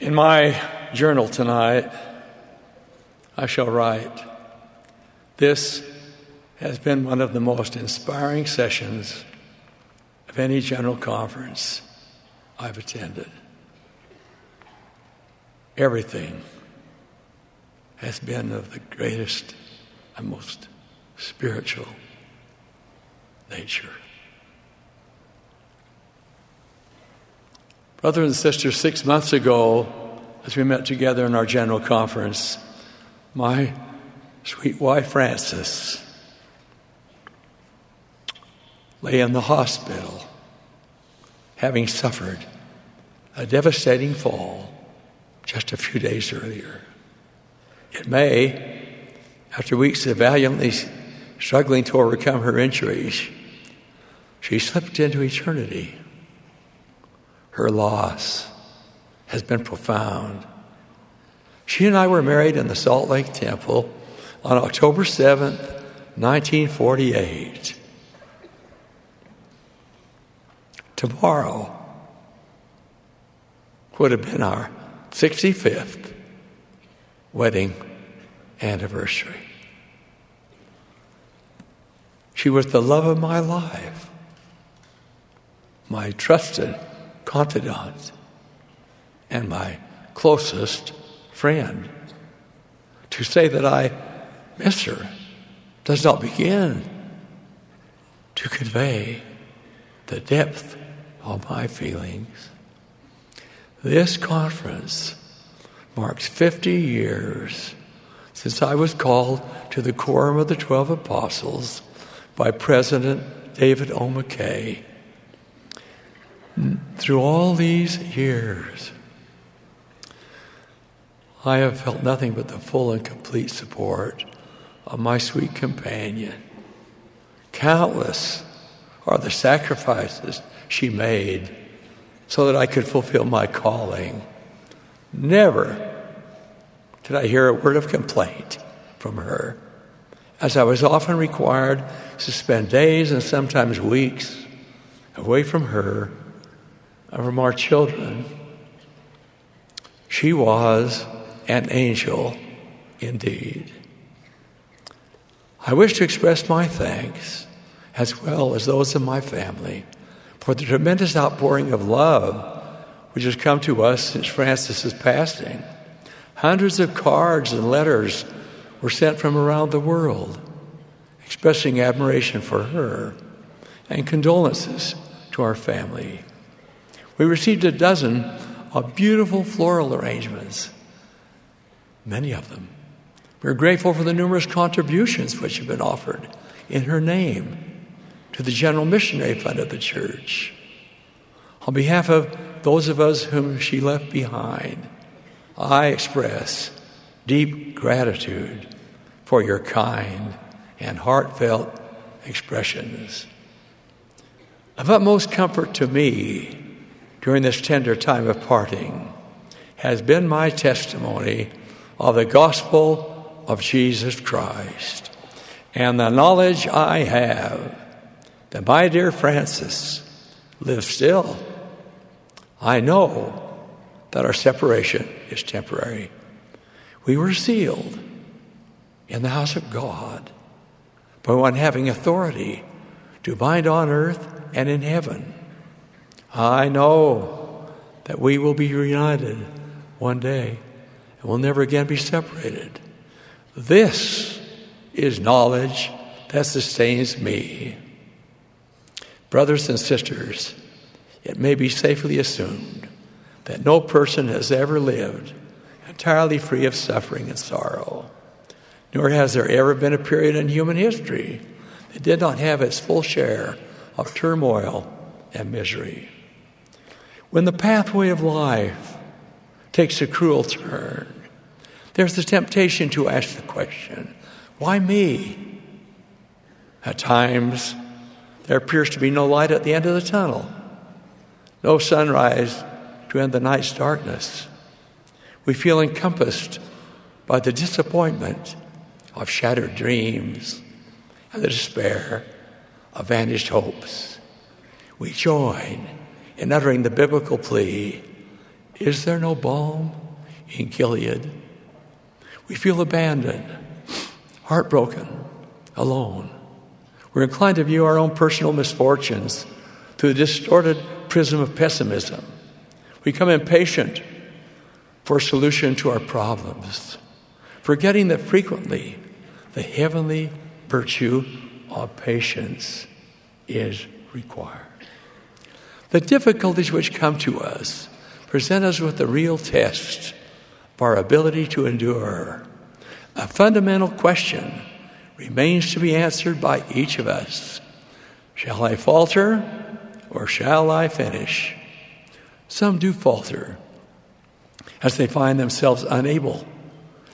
In my journal tonight, I shall write This has been one of the most inspiring sessions of any general conference I've attended. Everything has been of the greatest and most spiritual nature. Brothers and sister, six months ago, as we met together in our general conference, my sweet wife Frances lay in the hospital having suffered a devastating fall just a few days earlier. In May, after weeks of valiantly struggling to overcome her injuries, she slipped into eternity. Her loss has been profound. She and I were married in the Salt Lake Temple on October 7th, 1948. Tomorrow would have been our 65th wedding anniversary. She was the love of my life, my trusted confidant, and my closest friend. To say that I miss her does not begin to convey the depth of my feelings. This conference marks 50 years since I was called to the Quorum of the Twelve Apostles by President David O. McKay. Through all these years, I have felt nothing but the full and complete support of my sweet companion. Countless are the sacrifices she made so that I could fulfill my calling. Never did I hear a word of complaint from her, as I was often required to spend days and sometimes weeks away from her from our children. She was an angel indeed. I wish to express my thanks, as well as those of my family, for the tremendous outpouring of love which has come to us since Frances's passing. Hundreds of cards and letters were sent from around the world expressing admiration for her and condolences to our family. We received a dozen of beautiful floral arrangements, many of them. We're grateful for the numerous contributions which have been offered in her name to the General Missionary Fund of the church. On behalf of those of us whom she left behind, I express deep gratitude for your kind and heartfelt expressions. Of utmost comfort to me during this tender time of parting has been my testimony of the gospel of Jesus Christ and the knowledge I have that my dear Frances lives still. I know that our separation is temporary. We were sealed in the house of God by one having authority to bind on earth and in heaven. I know that we will be reunited one day and will never again be separated. This is knowledge that sustains me. Brothers and sisters, it may be safely assumed that no person has ever lived entirely free of suffering and sorrow, nor has there ever been a period in human history that did not have its full share of turmoil and misery. When the pathway of life takes a cruel turn, there's the temptation to ask the question, why me? At times, there appears to be no light at the end of the tunnel, no sunrise to end the night's darkness. We feel encompassed by the disappointment of shattered dreams and the despair of vanished hopes. We join in uttering the biblical plea Is there no balm in Gilead? We feel abandoned, heartbroken, alone. We're inclined to view our own personal misfortunes through the distorted prism of pessimism. We become impatient for a solution to our problems, forgetting that frequently the heavenly virtue of patience is required. The difficulties which come to us present us with the real test of our ability to endure. A fundamental question remains to be answered by each of us Shall I falter or shall I finish? Some do falter as they find themselves unable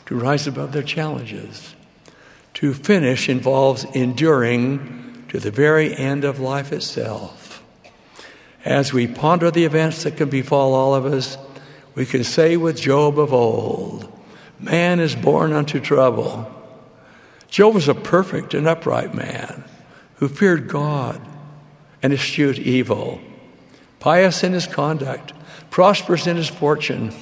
to rise above their challenges. To finish involves enduring to the very end of life itself. As we ponder the events that can befall all of us, we can say with Job of old, Man is born unto trouble. Job was a perfect and upright man who feared God and eschewed evil, pious in his conduct, prosperous in his fortune.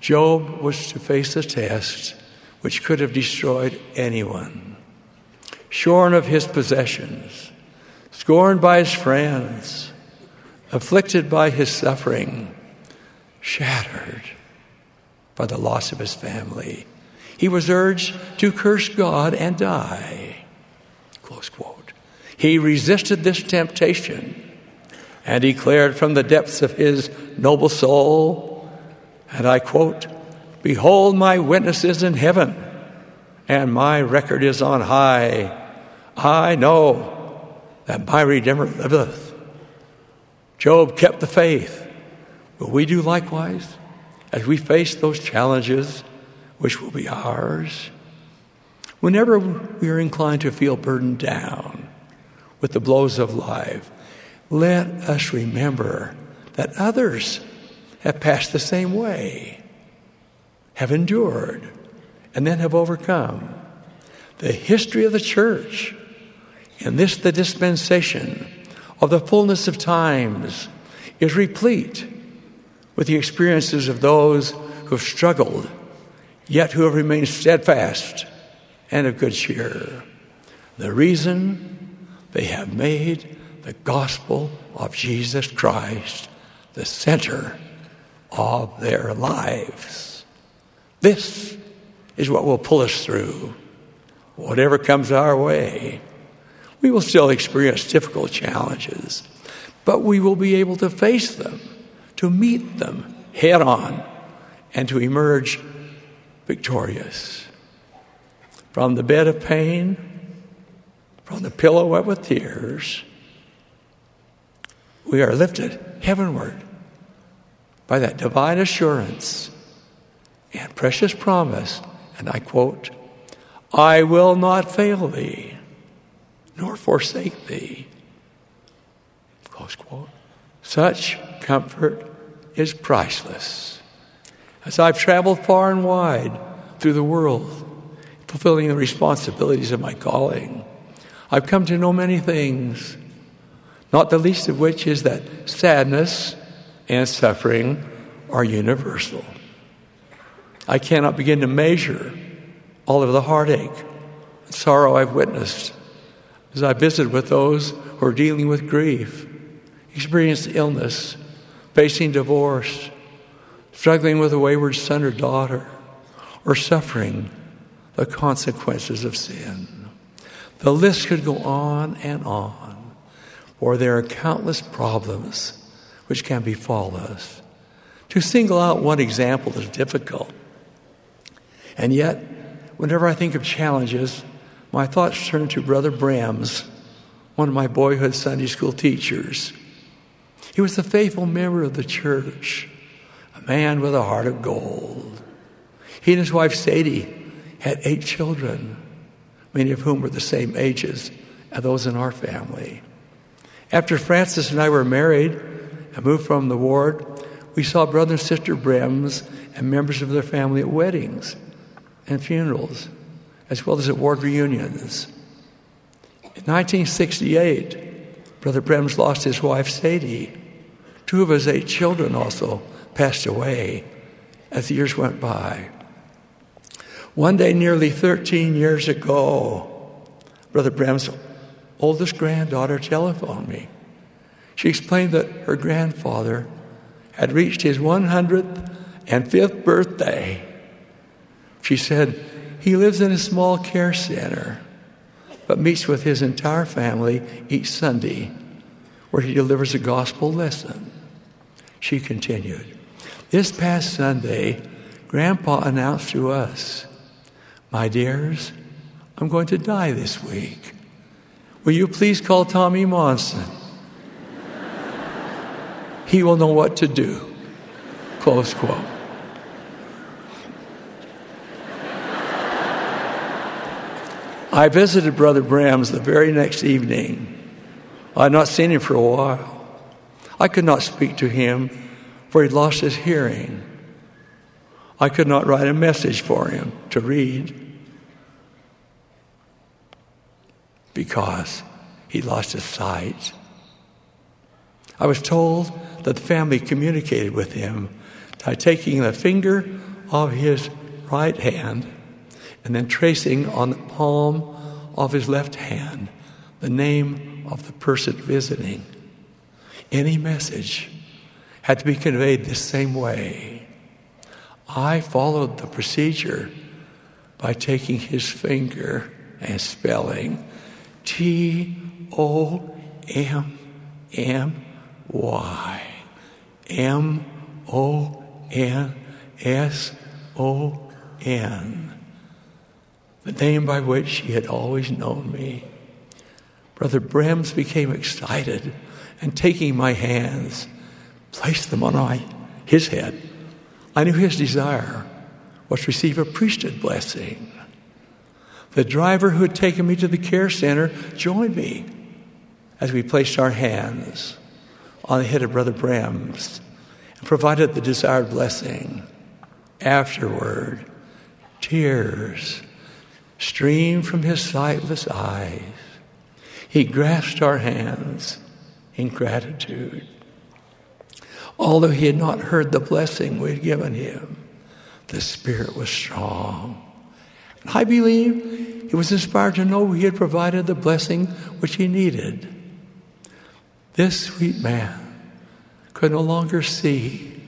Job was to face a test which could have destroyed anyone. Shorn of his possessions, scorned by his friends, afflicted by his suffering, shattered by the loss of his family. He was urged to curse God and die. Close quote. He resisted this temptation and declared from the depths of his noble soul, and I quote, Behold, my witnesses in heaven, and my record is on high. I know that my Redeemer liveth. Job kept the faith. Will we do likewise as we face those challenges which will be ours? Whenever we are inclined to feel burdened down with the blows of life, let us remember that others have passed the same way have endured, and then have overcome. The history of the church, and this, the dispensation of the fullness of times, is replete with the experiences of those who have struggled, yet who have remained steadfast and of good cheer. The reason they have made the gospel of Jesus Christ the center of their lives. This is what will pull us through. Whatever comes our way, we will still experience difficult challenges, but we will be able to face them, to meet them head on, and to emerge victorious. From the bed of pain, from the pillow wet with tears, we are lifted heavenward by that divine assurance and precious promise, and I quote, I will not fail thee, nor forsake thee. Close quote. Such comfort is priceless. As I've traveled far and wide through the world, fulfilling the responsibilities of my calling, I've come to know many things, not the least of which is that sadness and suffering are universal. I cannot begin to measure all of the heartache and sorrow I've witnessed as I visit with those who are dealing with grief, experienced illness, facing divorce, struggling with a wayward son or daughter, or suffering the consequences of sin. The list could go on and on, for there are countless problems which can befall us. To single out one example is difficult. And yet, whenever I think of challenges, my thoughts turned to Brother Brems, one of my boyhood Sunday school teachers. He was a faithful member of the church, a man with a heart of gold. He and his wife Sadie had eight children, many of whom were the same ages as those in our family. After Frances and I were married and moved from the ward, we saw Brother and Sister Brems and members of their family at weddings and funerals, as well as at ward reunions. In 1968, Brother Brems lost his wife, Sadie. Two of his eight children also passed away as the years went by. One day, nearly 13 years ago, Brother Brems's oldest granddaughter telephoned me. She explained that her grandfather had reached his 105th birthday. She said he lives in a small care center, but meets with his entire family each Sunday, where he delivers a gospel lesson. She continued, This past Sunday, Grandpa announced to us, My dears, I'm going to die this week. Will you please call Tommy Monson? he will know what to do. Close quote. I visited Brother Brems the very next evening. I had not seen him for a while. I could not speak to him, for he'd lost his hearing. I could not write a message for him to read because he lost his sight. I was told that the family communicated with him by taking the finger of his right hand and then tracing on the palm of his left hand the name of the person visiting. Any message had to be conveyed the same way. I followed the procedure by taking his finger and spelling T O M M Y M O N S O N, the name by which he had always known me. Brother Brems became excited and taking my hands, placed them on my, his head. I knew his desire was to receive a priesthood blessing. The driver who had taken me to the care center joined me as we placed our hands on the head of Brother Brems and provided the desired blessing. Afterward, tears streamed from his sightless eyes. He grasped our hands in gratitude. Although he had not heard the blessing we had given him, the Spirit was strong. And I believe he was inspired to know he had provided the blessing which he needed. This sweet man could no longer see,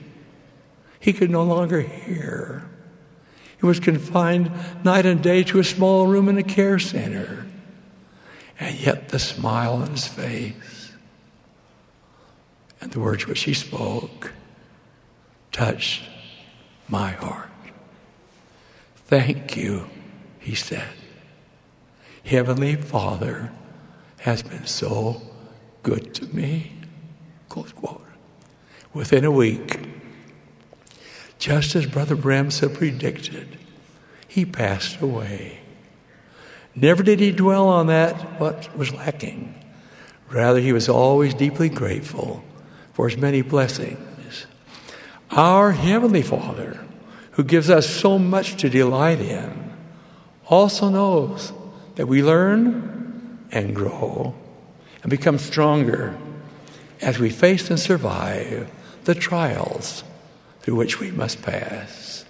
he could no longer hear. He was confined night and day to a small room in a care center. And yet the smile on his face and the words which he spoke touched my heart. Thank you, he said. Heavenly Father has been so good to me. Close quote. Within a week, just as Brother Brems had predicted, he passed away. Never did he dwell on that, what was lacking. Rather, he was always deeply grateful for his many blessings. Our Heavenly Father, who gives us so much to delight in, also knows that we learn and grow and become stronger as we face and survive the trials through which we must pass.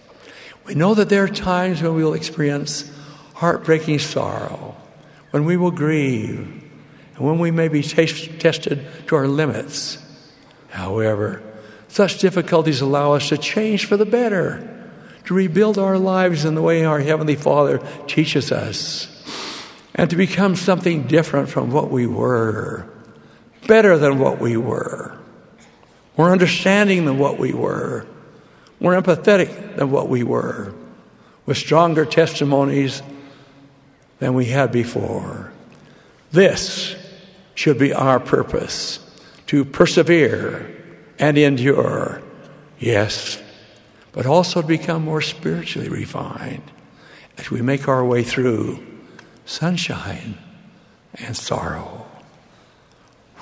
We know that there are times when we will experience heartbreaking sorrow, when we will grieve, and when we may be t- tested to our limits. However, such difficulties allow us to change for the better, to rebuild our lives in the way our Heavenly Father teaches us, and to become something different from what we were, better than what we were, more understanding than what we were, more empathetic than what we were, with stronger testimonies than we had before. This should be our purpose to persevere and endure, yes, but also to become more spiritually refined as we make our way through sunshine and sorrow.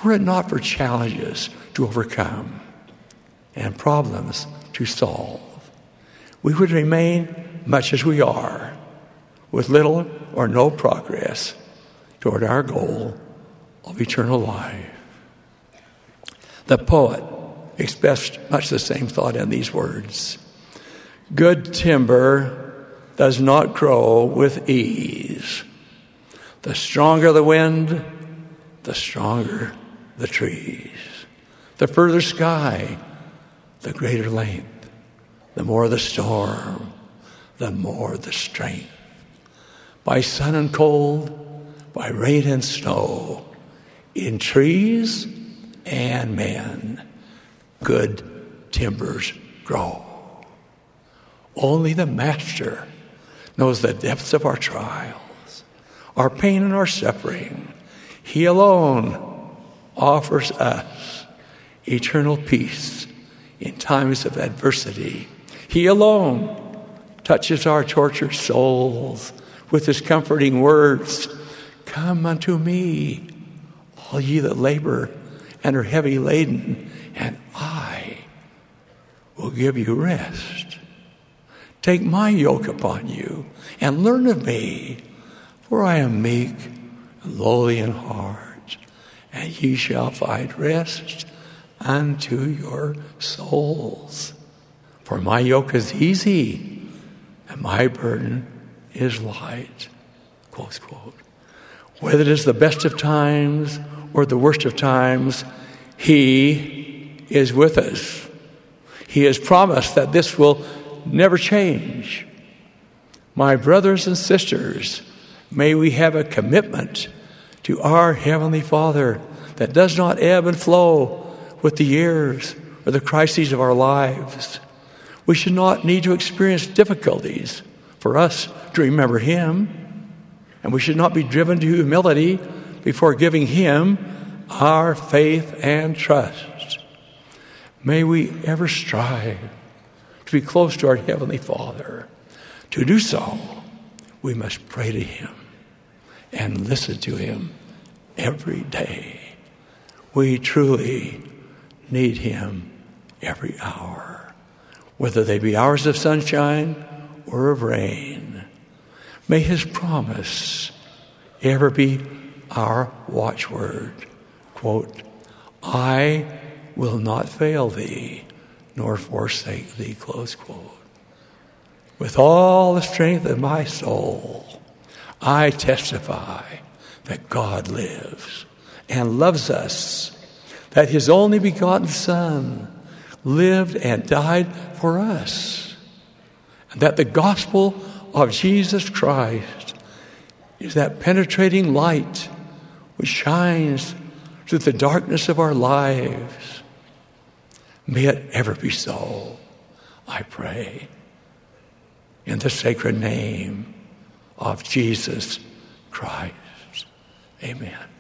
Were it not for challenges to overcome and problems to solve, we would remain much as we are, with little or no progress toward our goal of eternal life. The poet expressed much the same thought in these words Good timber does not grow with ease. The stronger the wind, the stronger the trees. The further sky, the greater length. The more the storm, the more the strength. By sun and cold, by rain and snow, in trees and men, good timbers grow. Only the Master knows the depths of our trials, our pain and our suffering. He alone offers us eternal peace in times of adversity. He alone touches our tortured souls with his comforting words Come unto me, all ye that labor and are heavy laden, and I will give you rest. Take my yoke upon you and learn of me, for I am meek and lowly in heart, and ye shall find rest unto your souls. For my yoke is easy and my burden is light. Close quote. Whether it is the best of times or the worst of times, He is with us. He has promised that this will never change. My brothers and sisters, may we have a commitment to our Heavenly Father that does not ebb and flow with the years or the crises of our lives. We should not need to experience difficulties for us to remember Him, and we should not be driven to humility before giving Him our faith and trust. May we ever strive to be close to our Heavenly Father. To do so, we must pray to Him and listen to Him every day. We truly need Him every hour, whether they be hours of sunshine or of rain. May His promise ever be our watchword. Quote, I will not fail thee nor forsake thee. Close quote. With all the strength of my soul, I testify that God lives and loves us, that his only begotten Son lived and died for us, and that the gospel of Jesus Christ is that penetrating light which shines through the darkness of our lives May it ever be so, I pray. In the sacred name of Jesus Christ. Amen.